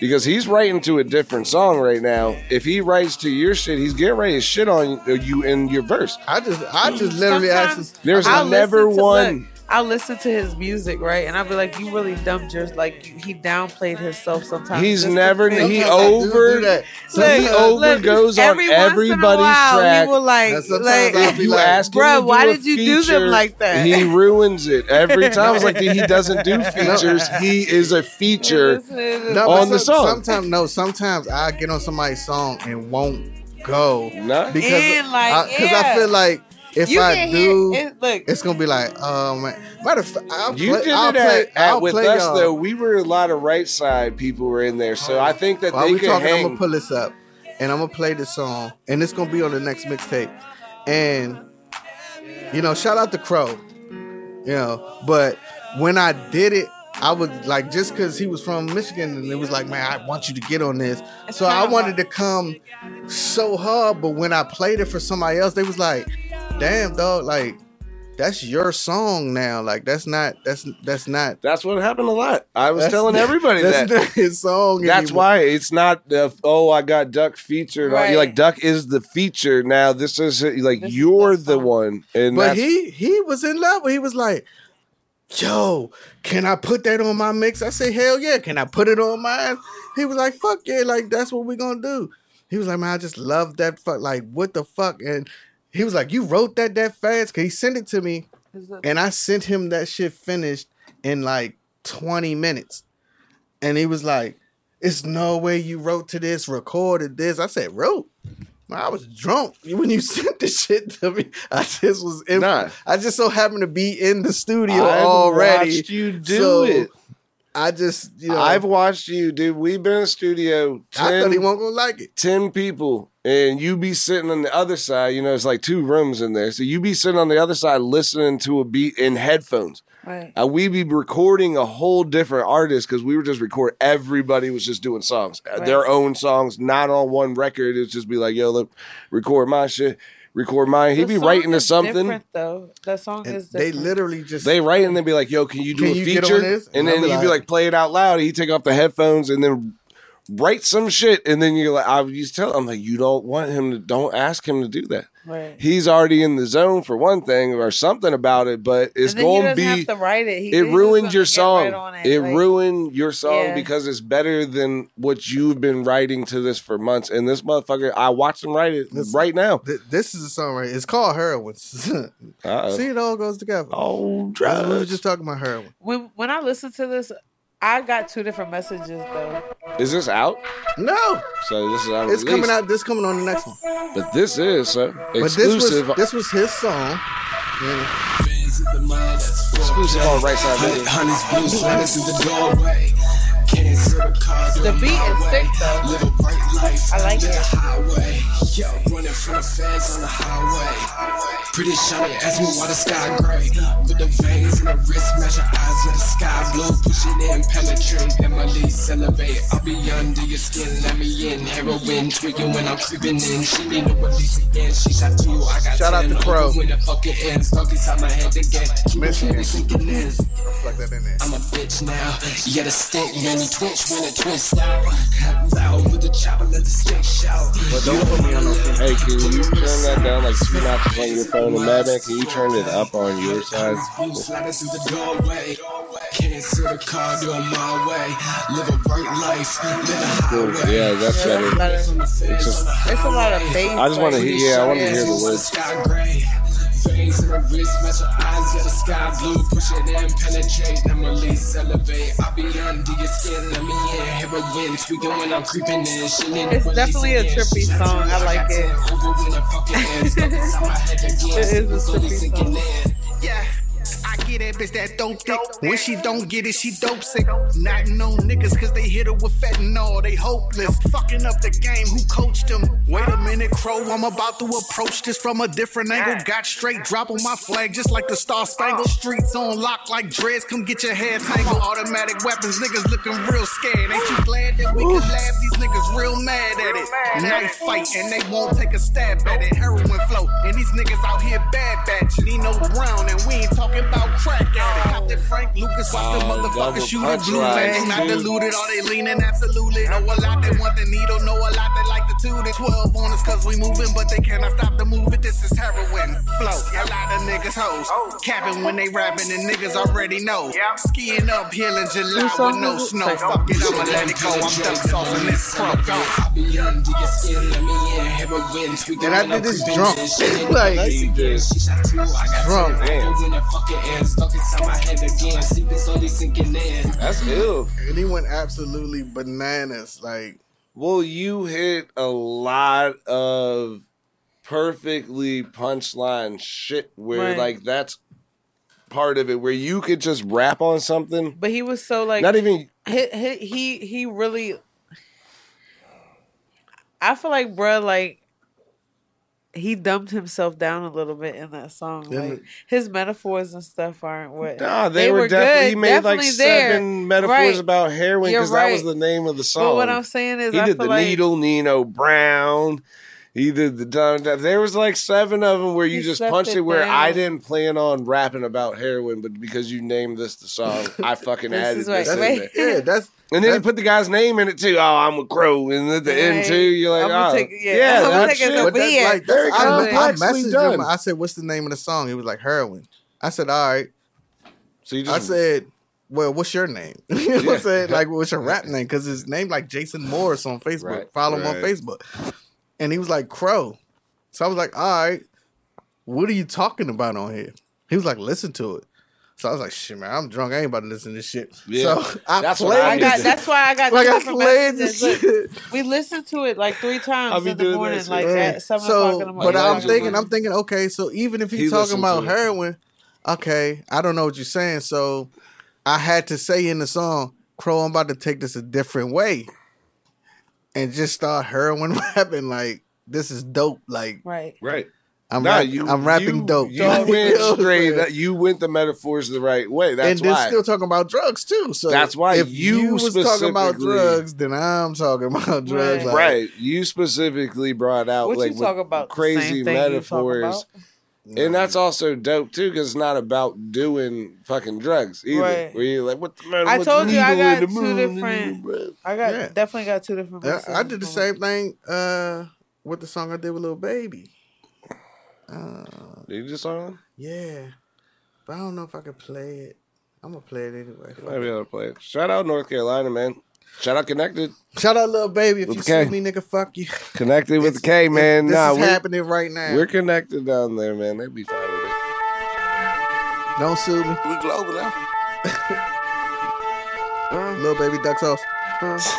Because he's writing to a different song right now. If he writes to your shit, he's getting ready to shit on you in your verse. I just I just mm, literally asked Sometimes him. There's I'll never listen to- one. Look, I'll listen to his music, right, and I'll be like, "You really dumped yours." Like you, he downplayed himself sometimes. He's just never- fit. he Sometimes I over- do that. Look, Sometimes- He overgoes on every once in a everybody's while, track. He will like, And like I'll be you like, ask him Bruh, to do why a did you do them like that? He ruins it every time. I was like, he doesn't do features. He is a feature. no, on but the song. Sometimes no, sometimes I get on somebody's song and won't go Nah. because And, like, because yeah. I feel like if you I do, hear it. Look, it's gonna be like, oh man. Matter of fact, I'll You play, did I'll it play, at, at I'll with play us y'all. though. We were a lot of right side people were in there, so I think that While they we could talking, I'm gonna pull this up and I'm gonna play this song, and it's gonna be on the next mixtape. And you know, shout out to Crow, you know. But when I did it, I was like, just because he was from Michigan, and it was like, man, I want you to get on this. It's so I kinda wanted to come so hard, but when I played it for somebody else, they was like, damn, dog, like. That's your song now. Like that's not. That's that's not. That's what happened a lot. I was telling not- everybody that's that. not his song. That's anymore. why it's not the oh I got Duck featured. on You're like Duck is the feature now. This is like This you're the the song. one, and But he he was in love. He was like, "Yo, can I put that on my mix?" I said, "Hell yeah!" Can I put it on mine? He was like, "Fuck yeah!" Like that's what we gonna do. He was like, "Man, I just love that fuck. Like what the fuck?" And he was like, "You wrote that that fast?" Cause he sent it to me, and I sent him that shit finished in like twenty minutes, and he was like, "It's no way you wrote to this, recorded this." I said, "Wrote." I was drunk when you sent the shit to me. I just was in, Nah. I just so happened to be in the studio I've already. watched you do so it. I just, you know, I've watched you, dude. We've been in the studio I thought he 10, wasn't gonna like it. 10 people, and you be sitting on the other side. You know, it's like two rooms in there. So you be sitting on the other side listening to a beat in headphones. right. And we be recording a whole different artist because we were just record. Everybody was just doing songs, uh, Right. their own songs, not on one record. It's just be like, yo, look, record my shit, record mine. He'd The be writing to something. though. That song And is they literally just They write and they'd be like, "Yo, can you do Can a you get on feature?" this? And And then you'd be like- like, "Play it out loud." He'd take off the headphones and then write some shit, and then you're like, I used to tell I'm like, you don't want him to, don't ask him to do that. Right. He's already in the zone for one thing or something about it, but it's and then he going to be. have to write it. He, it ruined your song. right on it like- ruined your song Yeah. because it's better than what you've been writing to this for months. And this motherfucker, I watched him write it Listen. right now. Th- This is a song right. It's called heroin. See, it all goes together. Oh, we were just talking about heroin. When when I listen to this, I got two different messages though. Is this out? No, So this is out. it's coming out. This coming on the next one. But this is so But this exclusive. was this was his song. And exclusive on right side. Video. Honey's blue sliding through the doorway. Cancel the car, The beat is sick though. Live a bright life. I like live it. the highway. Yo, running from the feds on the highway. Pretty shawty ask me why the sky gray. With the veins in the wrist, match your eyes with the sky blue. Push it in, penetrate, then my lease elevate. I'll be under your skin, let me in. Heroin tweaking when I'm creeping in. She need no release again. She shot two, I got Shout out 10 to over Crow. When the fucking ends, stuck inside my head again. Keep it Michigan. really sinking in. plug that in there. I'm a bitch now. Yeah, the stink, man, he twitch when it twist out. Loud with the chopper, let the stick shout. But don't put me on no. Hey, can you turn that down like two notches on your phone? And Madman, can you turn it up on your side? Blue sliding through the doorway. Cancel the car, do it my way. Live a bright life, live a Cool. highway. Yeah, that's better. that's better. From the feds just- It's a lot of bass. I just want to hear. Yeah, I want to hear the Ask me why words. Sky gray. Veins in the wrist, match your eyes, yeah, the sky blue. Push it in, penetrate, then release, elevate. I'll be under your skin, let me in. Heroin tweaking when I'm creeping in. It's definitely a trippy song. I like it. 10 over when the fucking ends. Stuck inside my head again. It is a trippy song. Yeah. I get that bitch that dope dick. When she don't get it, she dope sick. Not no niggas, cause they hit her with fentanyl. They hopeless. Fucking up the game, who coached them? Wait a minute, Crow. I'm about to approach this from a different angle. Got straight, drop on my flag just like the Star Spangled. Streets on lock like dreads. Come get your hair tangled. Automatic weapons, niggas looking real scared. Ain't you glad that we can laugh? These niggas real mad at it. Knife fight, and they won't take a stab at it. Heroin flow, and these niggas out here bad batching. Nino Brown, and we ain't talking about crack at it. Cop that Frank Lucas, watch the Oh, motherfuckers shoot a blue punchlines. Not dude. diluted, are they leaning? Absolutely. Know a lot, they want the needle. Know a lot, they like the two. They 12 on us, cause we moving, but they cannot stop the movement. This is heroin flow. A lot of niggas hoes. Capping when they rapping, and niggas already know. Skiing up hill in July song with no snow. Fuck it, I'ma let it go. I'm duck saucing this front go. I'll be under your skin, let me in. Heroin tweaking And I when I'm did this creeping drunk. in. She need Like, release you again. just She shot two, I got drunk. 10 Damn. over when the fucking ends. Stuck inside my head again. Sleeping slowly sinking in. That's ill. and he went absolutely bananas. Like Well, you hit a lot of perfectly punchline shit where Right. like that's part of it where you could just rap on something. But he was so like Not even he he he, he really. I feel like, bruh, like he dumbed himself down a little bit in that song. Didn't Like it? his metaphors and stuff aren't what. Nah, they, were, definitely he made like definitely there. seven metaphors Right. about heroin because that was the name of the song. But what I'm saying is, he I did the like needle, Nino Brown. He did the dun, dun. There was like seven of them where you He just slept punched it. it Where I didn't plan on rapping about heroin, but because you named this the song, I fucking This added is this right. in Right. there. yeah, that's And then he That- put the guy's name in it too. Oh, I'm a Crow, and at the end Right. too, you're like, I'ma oh, take- yeah, I'ma that take it shit. up But that's Yeah. like Very that's, I, I complexly messaged done. him. I said, "What's the name of the song?" He was like, "Heroin." I said, "All right." So you I just said, "Well, what's your name?" you know what I'm Yeah. saying? Like, what's your rap name? Because his name like Jason Morris on Facebook. Right, Follow him on right. Facebook. And he was like, "Crow." So I was like, "All right, what are you talking about on here?" He was like, "Listen to it." So I was like, "Shit, man, I'm drunk. I ain't about to listen to this shit." Yeah. So I That's what played I I got, it. that's why I got like I different played this shit. We listened to it like three times in the morning, like shit. at seven so, o'clock in the morning. but I'm thinking, I'm thinking, okay, so even if He he's talking about heroin, okay, I don't know what you're saying. So I had to say in the song, Crow, I'm about to take this a different way. And just start heroin rapping like this is dope. Like right. right. I'm Nah, rap- you, I'm rapping you, dope. You know went straight. saying? You went the metaphors the right way. That's and then why. still talking about drugs too. So That's why if you you, was talking about drugs, then I'm talking about drugs. Right. Like, right. You specifically brought out What like you talk about? Crazy same you talk metaphors. about? And that's also dope too, because it's not about doing fucking drugs either. Right. Where you like, what the matter? I told you I got two different- I got Yeah. definitely got two different. Yeah, I did the same thing uh, with the song I did with Little Baby. Uh, Did you just on? yeah, but I don't know if I could play it. I'm gonna play it anyway. Might be able to play it. Shout out North Carolina, man. Shout out Connected. Shout out, Little Baby. If With you the K. see me, nigga, fuck you. Connected with It's- the K, man. This nah, is we're, happening right now. we're connected down there, man. They'd be fine with it. Don't sue me. We global now. Little Baby Duck Sauce.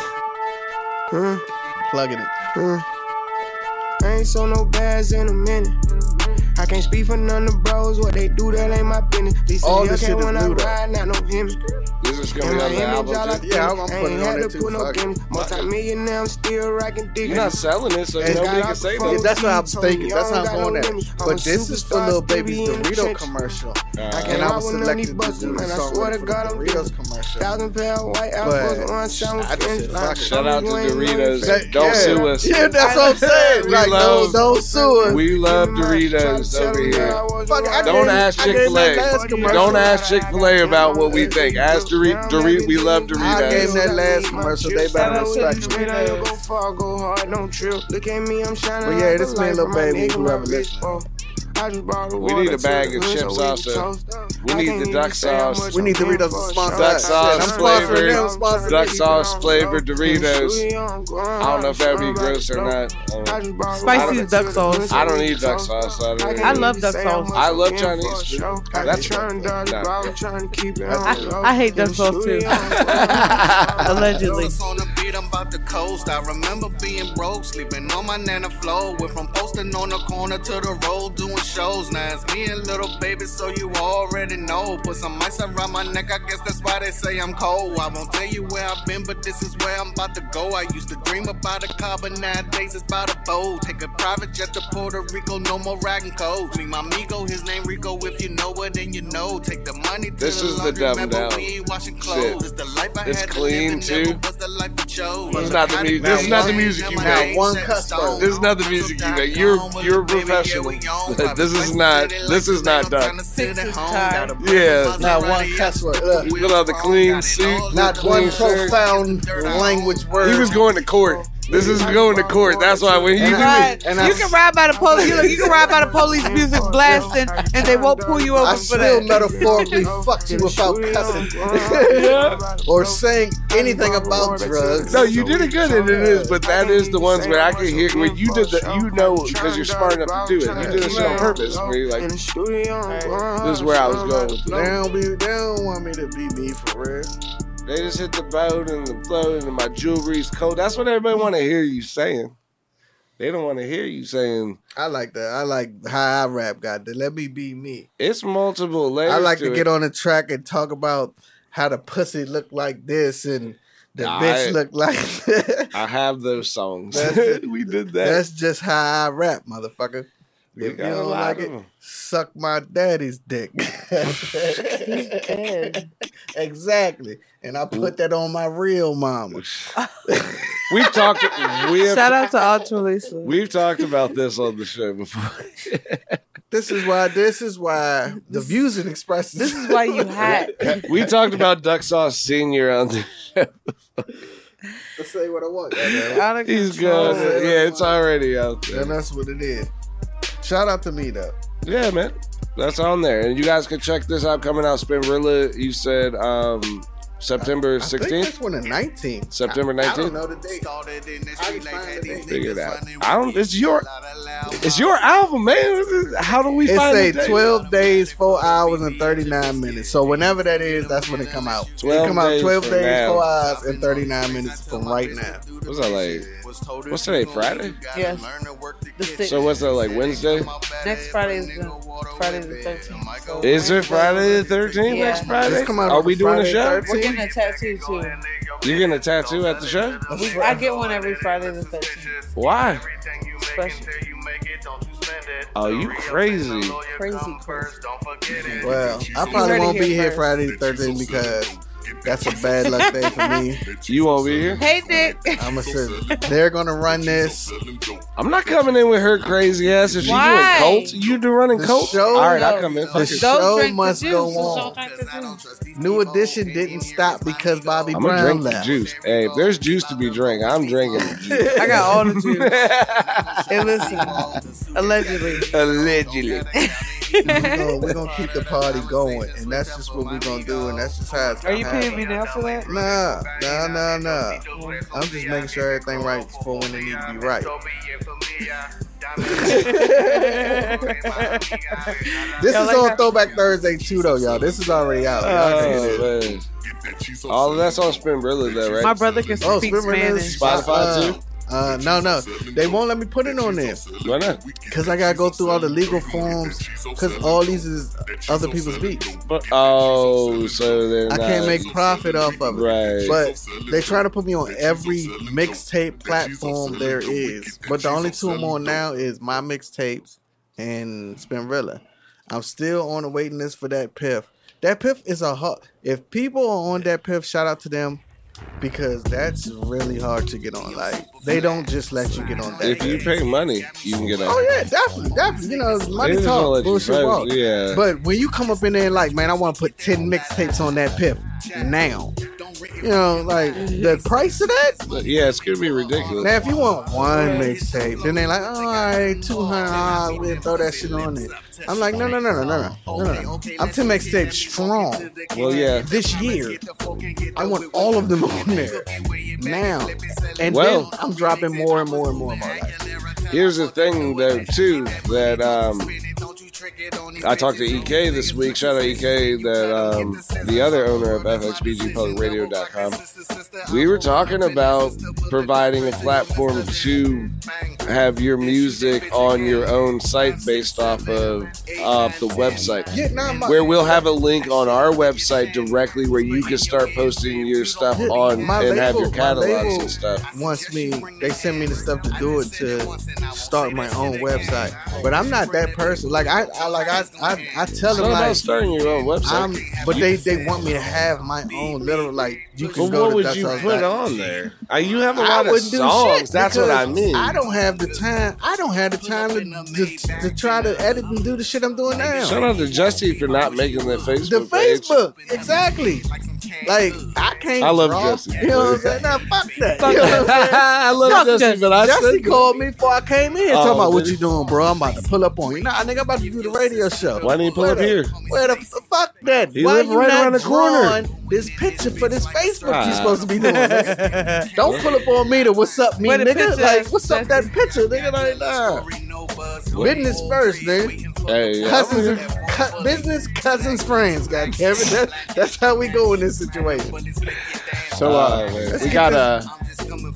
Plugging it. I ain't saw no bags in a minute. I can't speak for none of the bros. What they do, that ain't my business. They say, All yeah, this shit okay, is when I new, though. ride, not no him. This gonna And be my on the image, all Just, yeah, I'm, I'm putting it on there to too. put no Fuck Multi-millionaire, I'm still rocking dick. You're not selling it, so And- nobody got can say the Yeah, phone. that. that's what I'm Told thinking. That's how I'm y'all going at it. But this is for superstar, Lil Baby's be in the Dorito commercial. I uh, And I was with none of selected to do the song for to the Doritos commercial. Thousand pound white But on sound I just said. Shout out to Doritos. That- Don't sue us. Yeah, that's what I'm saying. We Like, love- don't, don't sue us. We love Doritos over here. Fuck, I Don't ask Chick Fil A. Don't ask Chick Fil A about what we think. Ask Dorito. Dorito. We love Dorit. I gave that last commercial. They better respect out, go far, go hard, don't trip. Look at me, I'm shining. But yeah, this a me and light Lil from my Baby, whoever wrist, oh. I just brought the We need a bag of hood, chips we also. We need the duck sauce. We need I'm Doritos paying to sponsor. Duck sauce shit. I'm sponsoring flavored- Duck sauce flavored Doritos. I don't know if that'd be gross or not. Spicy duck sauce. I don't eat duck sauce. I, I love duck sauce. I love Chinese food. That's trying to I'm trying to keep it I, hate duck sauce too. Allegedly. Girls on the beat, I'm about to coast. I remember being broke, sleeping on my nana flow. Went from posting on the corner to the road doing shows. Now it's me and little baby, so you already know. Put some ice around my neck, I guess that's why they say I'm cold. I won't tell you where I've been, but this is where I'm about to go. I used to dream about a car, but nowadays it's about a boat. Take a private jet to Puerto Rico, no more riding codes. Me, my amigo, his name Rico. If you know it, then you know. Take the money to This the is the laundry, dumbed remember down we ain't washing shit. It's the life I It's had to clean, live too. never was the life I chose. This is not the mu- this is not the music you make. One. This is not the music you make. You're you're a professional. This is not this is not done. Six is tired. Yeah. Not one cuss word. Ugh. Fill out the clean suit, Not one profound language word. He was going to court. This is going to court. That's why when you do Right. it, And I- you can ride by the police. You, you can ride by the police music blasting, and they won't pull you over I for still that. metaphorically fucked you without cussing or saying anything about drugs. No, you did it good, and it is. But that is the ones where I can hear when you did the. You know, because you're smart enough to do it. You did this on purpose. Where you're like, this this is where I was going with They don't be. They don't want me to be me for real. They just hit the boat and the float and my jewelry's cold. That's what everybody want to hear you saying. They don't want to hear you saying I like that. I like how I rap. God, let me be me. it's multiple layers. I like to to get on the track and talk about how the pussy look like this and the Nah, bitch I- look like. I have those songs. We did that. That's just how I rap, motherfucker. We If you got don't like it, them. suck my daddy's dick. dead. exactly. And I put that on my real mama. We've talked. We have, Shout out to Ultra Lisa. We've talked about this on the show before. This is why. This is why the views and expressions. This is why you had. we talked about Duck Sauce Senior on the. show. Let's say what I want. goddamn He's good. Yeah, it's already out there. And that's what it is. Shout out to me though. Yeah, man. That's on there. And you guys can check this out coming out. Spinrilla, you said um September I think 16th? this one the 19th. September I, I 19th? don't know the date. Figure it out. I don't it's your it's your album, man. How do we It find say the 12 days, 4 hours, and 39 minutes. So whenever that is, that's when it come out. 12 it come out days 12 from days, 4 hours, and 39 minutes from right now. What's that like? What's today, Friday? Yes. The sixth. So what's that like Wednesday? Next Friday is the Friday the 13th. So Is it Friday the 13th Yeah. next Friday? Just come out Are we doing a show? 13th. We're getting a tattoo too. You're getting a tattoo at the show? We, I get one every Friday the 13th. Why? Special. Oh, you crazy. Crazy, crazy. Well, I probably won't be here here. Friday the 13th because That's a bad luck day for me. You won't be here. Hey Nick. I'm gonna say they're gonna run this. I'm not coming in with her crazy ass. If she Why? doing Colts, you do running The Colts. show- All right, I'll come in. The Fuck it. Don't show drink the must juice. go on. drink the juice. New edition didn't stop because Bobby I'm gonna Brown drink the left. juice. Hey, if there's juice to be drank, I'm drinking the juice. I got all the juice. Hey, listen. Allegedly. Allegedly. We're gonna, we gonna keep the party going, and that's just what we're gonna do, and that's just how it's Are gonna you happen. paying me now for that? Nah, nah, nah, nah. I'm just making sure everything right for when it needs to be right. This Y'all is like on that? Throwback Thursday too, though, y'all. This is already out. Y'all can hear Oh, this. man. All of that's on Spinrilla though, right? My brother can Oh, speak Spin Spanish. Spotify, uh, too? Uh, no, no, they won't let me put it on there Why not? because I gotta go through all the legal forms. Because all these is other people's beats. But, oh, so they're I can't make profit off of it. Right. But they try to put me on every mixtape platform there is. But the only two I'm on now is my mixtapes and Spinrilla. I'm still on the waiting list for DatPiff. That piff is a hard. If people are on DatPiff, shout out to them because that's really hard to get on. Like they don't just let you get on that. if you pay money, you can get on. Oh yeah, definitely, definitely. You know, money talk, bullshit walk. yeah. But when you come up in there like, man, I want to put ten mixtapes on that pip now. You know, like the price of that. Yeah, it's gonna be ridiculous. Now, if you want one mixtape, then they like, oh, all right, two hundred we'll throw that shit on there. I'm like, no, no, no, no, no, no, no, no. I'm ten mixtapes strong Well, yeah. this year. I want all of them on there now, and Well- then I'm dropping more and more and more and more. Like, Here's the thing, though, too, that um, I talked to EK this week. Shout out EK, that um, the other owner of FXBGPublicRadio.com. We were talking about providing a platform to have your music on your own site based off of uh, the website. yeah, nah, my, Where we'll have a link on our website directly where you can start posting your stuff on my and have your catalogs and stuff. wants me they send me the stuff to do it to start my own website but i'm not that person like i, I like I, I i tell them like starting your own website. i'm but they they want me to have my own little like you can But go what to would you put dot- on there? Uh, you have a I lot of songs. That's what I mean. I don't have the time. I don't have the time to, to, to try to edit and do the shit I'm doing now. Shout out to Justy for not making the the Facebook page. Facebook, exactly. Like I can't. I love draw, Justin. You know what I'm saying? Now fuck that. Fuck you know what I'm saying? I love Fuck Justy, Justin. but I Jesse said called me before I came in, Oh, talking about what you doing, bro. I'm about to pull up on you. Nah, nigga, I'm about to do the radio show. Why didn't you pull Where up the- here? Where the fuck that? He Why live you right not around the corner. Drawing This picture for this Facebook Ah. you supposed to be doing. nigga. Don't pull up on me to what's up me, nigga. picture Like what's up that picture, nigga? Like nah. Business first, man. Hey, yeah, Cousins, cu- business, cousins, friends. God damn it, that, that's how we go in this situation. So uh, man. we got uh,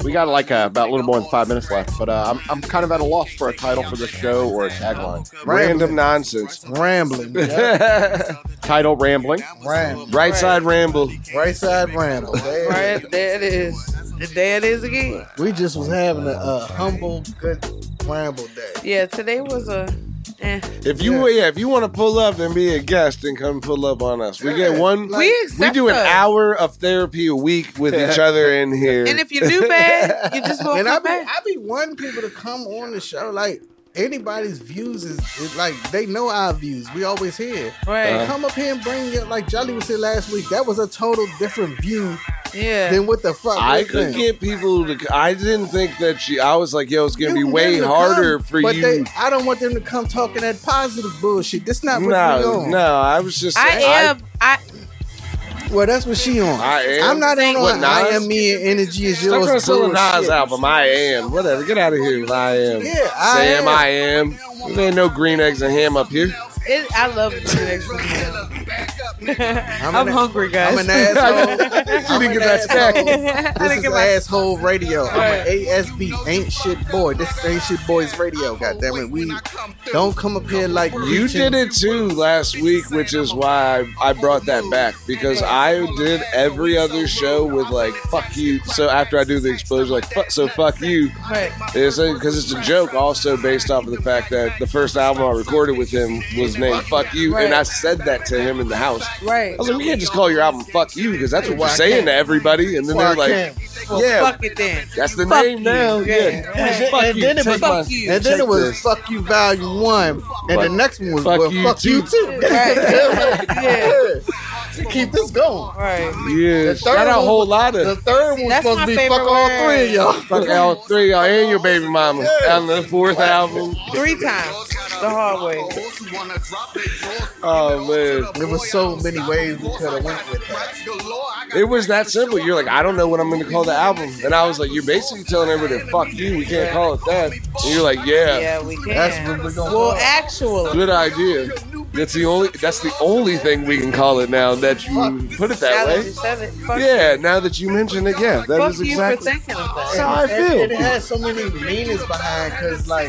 we got like uh, about a little more than five minutes left, but uh, I'm I'm kind of at a loss for a title for this show or a tagline. random nonsense. Rambling, yeah. Title rambling. Ram, Ryteside ramble. Ryteside ramble. Right there it is. There it is again. We just was having a, a humble, good ramble day. Yeah, today was a. Eh. If you yeah. if you want to pull up and be a guest, then come pull up on us. We get one. Like, We we do an us. hour of therapy a week with each other in here. And if you do bad, you just won't And I come be, back. I be wanting people to come on the show. Like anybody's views is, is like they know our views. We always hear. Right. Uh, Come up here and bring it. Like Jolly was here last week. That was a total different view yeah. Then what the fuck. I could think. get people to. I didn't think that she. I was like, yo, it's gonna You be way to harder come, for but you. They, I don't want them to come talking that positive bullshit. That's not what we no, on. no. I was just. I am. I, Well, that's what she on. I am. I'm not on. What, on I am me and energy is Stop yours. gonna sell a bullshit. Nas album. I am. Whatever. Get out of here. with I am. Yeah, I Sam, am. I am. There ain't no green eggs and ham up here. it, I love the next I'm, I'm an, hungry, guys. I'm an asshole. I'm an get asshole. This didn't is get my. asshole radio. I'm an ASB ain't shit boy. This is ain't shit boys radio. God damn it, we don't come up here like You did it too last week, which is why I, I brought that back because I did every other show with like "fuck you." So after I do the explosion, like "fuck," so "fuck you." It's because it's a joke, also based off of the fact that the first album I recorded with him was named "Fuck You," and I said that to him in the house. Right. I was like, we can't just call your album "Fuck You" because that's what you're saying to everybody, and then they're like? Well, yeah. fuck it then. "That's the Fuck name you. now." Yeah. Yeah, And, and then it was, Fuck you. and then it was "Fuck You" Volume One, and the next one was fuck well, you "Fuck You too. Too." Right. Yeah. To keep this going. Right. Yeah, The third got a whole was- lot The third one That's supposed my to be favorite "Fuck all three of y'all." fuck all three of y'all and your baby mama And the fourth album. Three times the hard way. Oh man, There was so many ways we could have went with that. it was that simple. You're like, I don't know what I'm going to call the album, and I was like, you're basically telling everybody, "Fuck you, we can't call it that." And you're like, yeah, Yeah, we can. That's what we're gonna well, call actually, good idea. That's the only. That's the only thing we can call it now that you put it now that that you way. said it, Yeah, now that you mention it, yeah, that fuck is you exactly. for thinking of That's that. how I feel. and it has so many meanings behind because like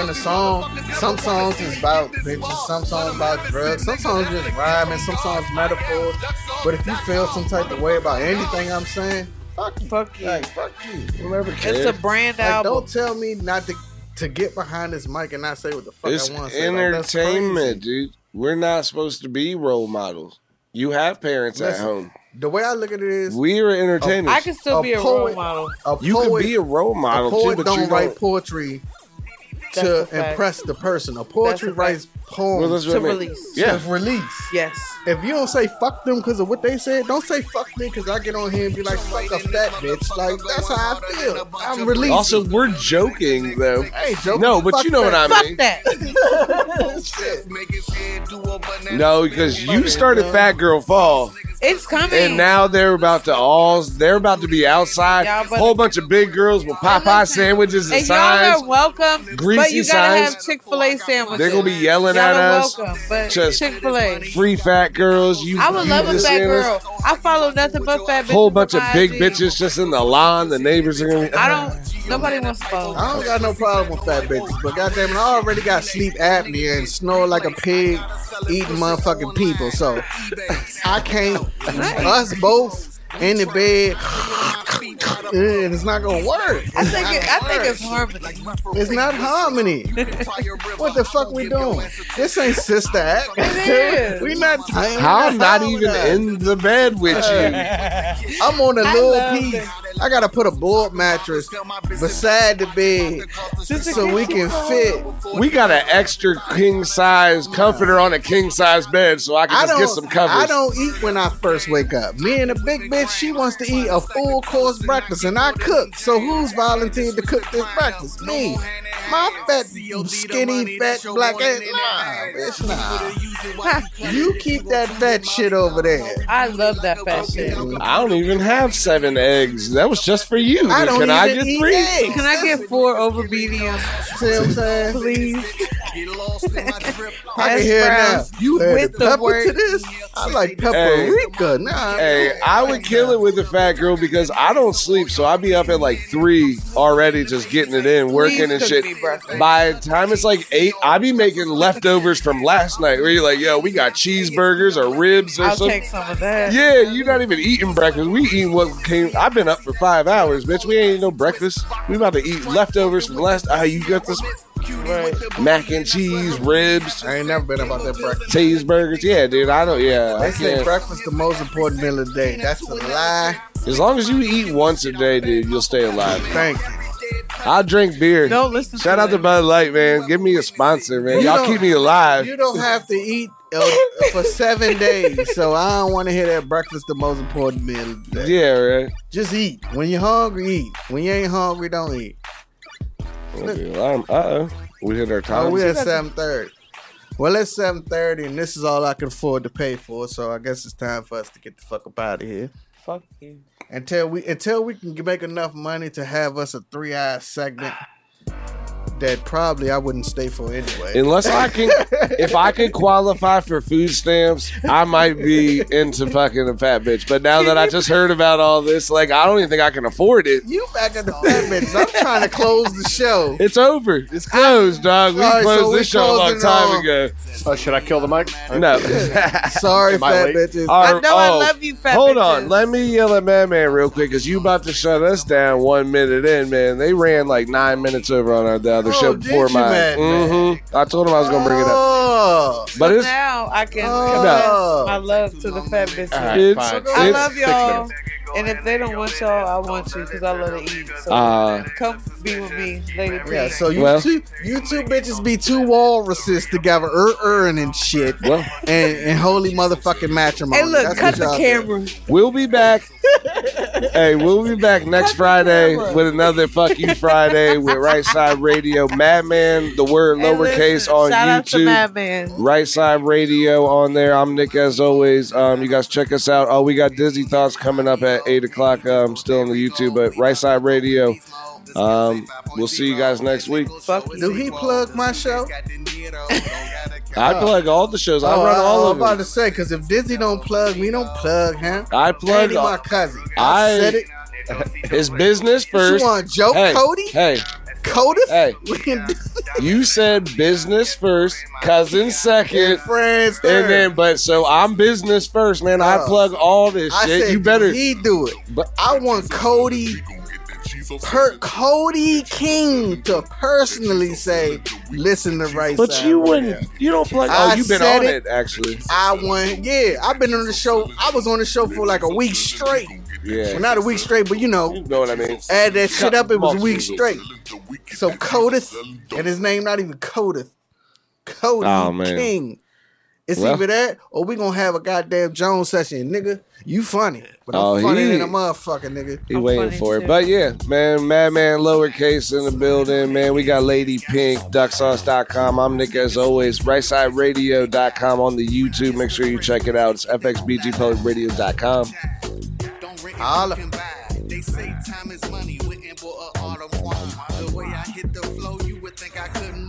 in the song some songs is about bitches some songs about drugs some songs just rhyming, some songs metaphors but if you feel some type of way about anything i'm saying fuck you Fuck you. like fuck you Whoever It's a brand like, album. don't tell me not to to get behind this mic and not say what the fuck It's i want to say Like, that's entertainment, crazy. dude. We're not supposed to be role models. You have parents at home. the way i look at it is We are entertainers. I can still a be a poet- role model. a you poet, can be a role model a poet too, but don't you write don't. poetry That's to impress the person a poetry That's a writes poems Well, To I release. Yeah. to release Yes. If you don't say fuck them because of what they said, don't say fuck me because I get on here and be like, fuck a fat bitch. Like, that's how I feel. I'm releasing. Also, we're joking though. I ain't joking. No, but Fuck you know what I that. mean. Fuck that. No, because you started Fat Girl Fall, It's coming. and now they're about to all. They're about to be outside. A whole bunch of big girls with Popeye sandwiches and and y'all are welcome, greasy but you gotta signs. have Chick Fil A sandwiches. They're gonna be yelling y'all at are us. welcome, but Just Chick Fil A. Free fat girls. You. I would love a fat and girl. I follow nothing but fat bitches. Whole bunch of big IG. bitches just in the lawn. The neighbors are gonna. Be, I don't. Uh-huh. Nobody wants to follow. I don't got no problem with fat bitches, but goddamn it, I already got sleep apnea and snore like a pig eating motherfucking people. So I can't. Us both in the bed, and it's not gonna work. I think it, I think it's harmony. It's not harmony. What the fuck we doing? This ain't sister act. It is. we not. I'm not even that. in the bed with you. I'm on a I little piece. it. I gotta put a board mattress beside the bed so we can fit. We got an extra king size comforter on a king size bed, so I can just don't. get some covers. I don't eat when I first wake up. Me and the big bitch, she wants to eat a full course breakfast, and I cook. So who's volunteered to cook this breakfast? Me. My fat, skinny, fat black ass. Nah, bitch, nah. You keep that fat shit over there. I love that fat shit. I don't even have seven eggs. That was just for you. I don't Can I get eat three? eggs. Can I get four over medium, See what I'm saying? please? I can hear now. You add with the pepper word- to this? I like paprika. Nah. Hey, I would kill it with a fat girl because I don't sleep, so I'd be up at like three already, just getting it in, working Please and shit. By the time it's like eight, I'd be making leftovers from last night. Where you're like, yo, we got cheeseburgers or ribs or something. I'll take some of that. Yeah, you're not even eating breakfast. We eating what came. I've been up for five hours, bitch. We ain't no breakfast. We about to eat leftovers from last. Ah, you got this Right. mac and cheese, ribs, I ain't never been about that breakfast. cheeseburgers. Yeah, dude. I don't. Yeah, I They say can't. breakfast the most important meal of the day. That's a lie. As long as you eat once a day, dude, you'll stay alive. Thank you. I'll drink beer. Don't listen. Shout to out to them. Bud Light, man. Give me a sponsor, man. You Y'all keep me alive. You don't have to eat for seven days, so I don't want to hear that breakfast the most important meal of the day. Yeah, right. Just eat. When you're hungry, eat. When you ain't hungry, don't eat. Uh oh. We hit our time. Oh, we at seven thirty. Well, it's seven thirty, and this is all I can afford to pay for. So I guess it's time for us to get the fuck up out of here. Fuck you. Until we until we can make enough money to have us a three hour segment that probably I wouldn't stay for anyway. Unless I can, if I could qualify for food stamps, I might be into fucking a fat bitch. But now that I just heard about all this, like I don't even think I can afford it. you back at the fat bitch. I'm trying to close the show. It's over. It's closed, dog. We All right, closed so this show a long time on- ago. Oh, should I kill the mic? No. Sorry, Am fat late? bitches. I Our- know I oh, love you, fat bitches. Hold bitches. on, let me yell at Madman real quick because you about to shut us down one minute in, man. They ran like nine minutes over on our, the other Oh, show did before you, mine. Madman? hmm I told him I was gonna bring it up. Oh, But so it's now I can Oh. confess my love to the fat bitches. All right, It's- fine. I love y'all, minutes. And if they don't want y'all, I want you because I love to eat. So Uh, come be with me, Lady P. yeah. So you Well- two, you two bitches be two walruses together, er erring and shit, well, and, and holy motherfucking matrimony. hey, look, That's cut what the y'all do. camera. we'll be back. hey, we'll be back next Friday with another Fuck You Friday with Ryteside Radio. Madman, the word Hey, lowercase listen, on shout out to YouTube. Madman. Ryteside Radio on there. I'm Nick as always. Um, you guys check us out. Oh, we got Dizzy Thoughts coming up at eight o'clock. Um, still on the YouTube, but Ryteside Radio. Um, we'll see you guys next week. Fuck. Do he plug my show? I plug all the shows. I Oh, run all I, of am about them. to say because if Dizzy don't plug me, don't plug him. I plug Andy, my cousin. I- I said it. his business You first. want to joke, Hey, Cody? hey, Cody? hey. We You said business first, cousin second, friends third. and then but so I'm business first, man. I plug all this I shit. said, You better. He do it, But- I want Cody, per, Cody King to personally say, "Listen to right." But Side you Radio." wouldn't. You don't plug. Oh, you've been on it. it actually. I want. Yeah, I've been on the show. I was on the show for like a week straight. Yeah. Well, not a week straight, but you know, You know what I mean? add that shit up. It was a week straight. So Codith, and his name not even Codith, Cody Oh, man. King. It's Well- either that or we gonna have a goddamn Jones session, nigga. You funny, but I'm Oh, funny he- than a motherfucker, nigga. He I'm waiting funny for it. But yeah, man, Madman lowercase in the building, man. We got Lady Pink, ducksauce.com. I'm Nick as always. RytesideRadio.com on the YouTube. Make sure you check it out. It's FXBGPublicRadio.com. Holla. They say time is money. Waiting for a autumn. The way I hit the flow, you would think I couldn't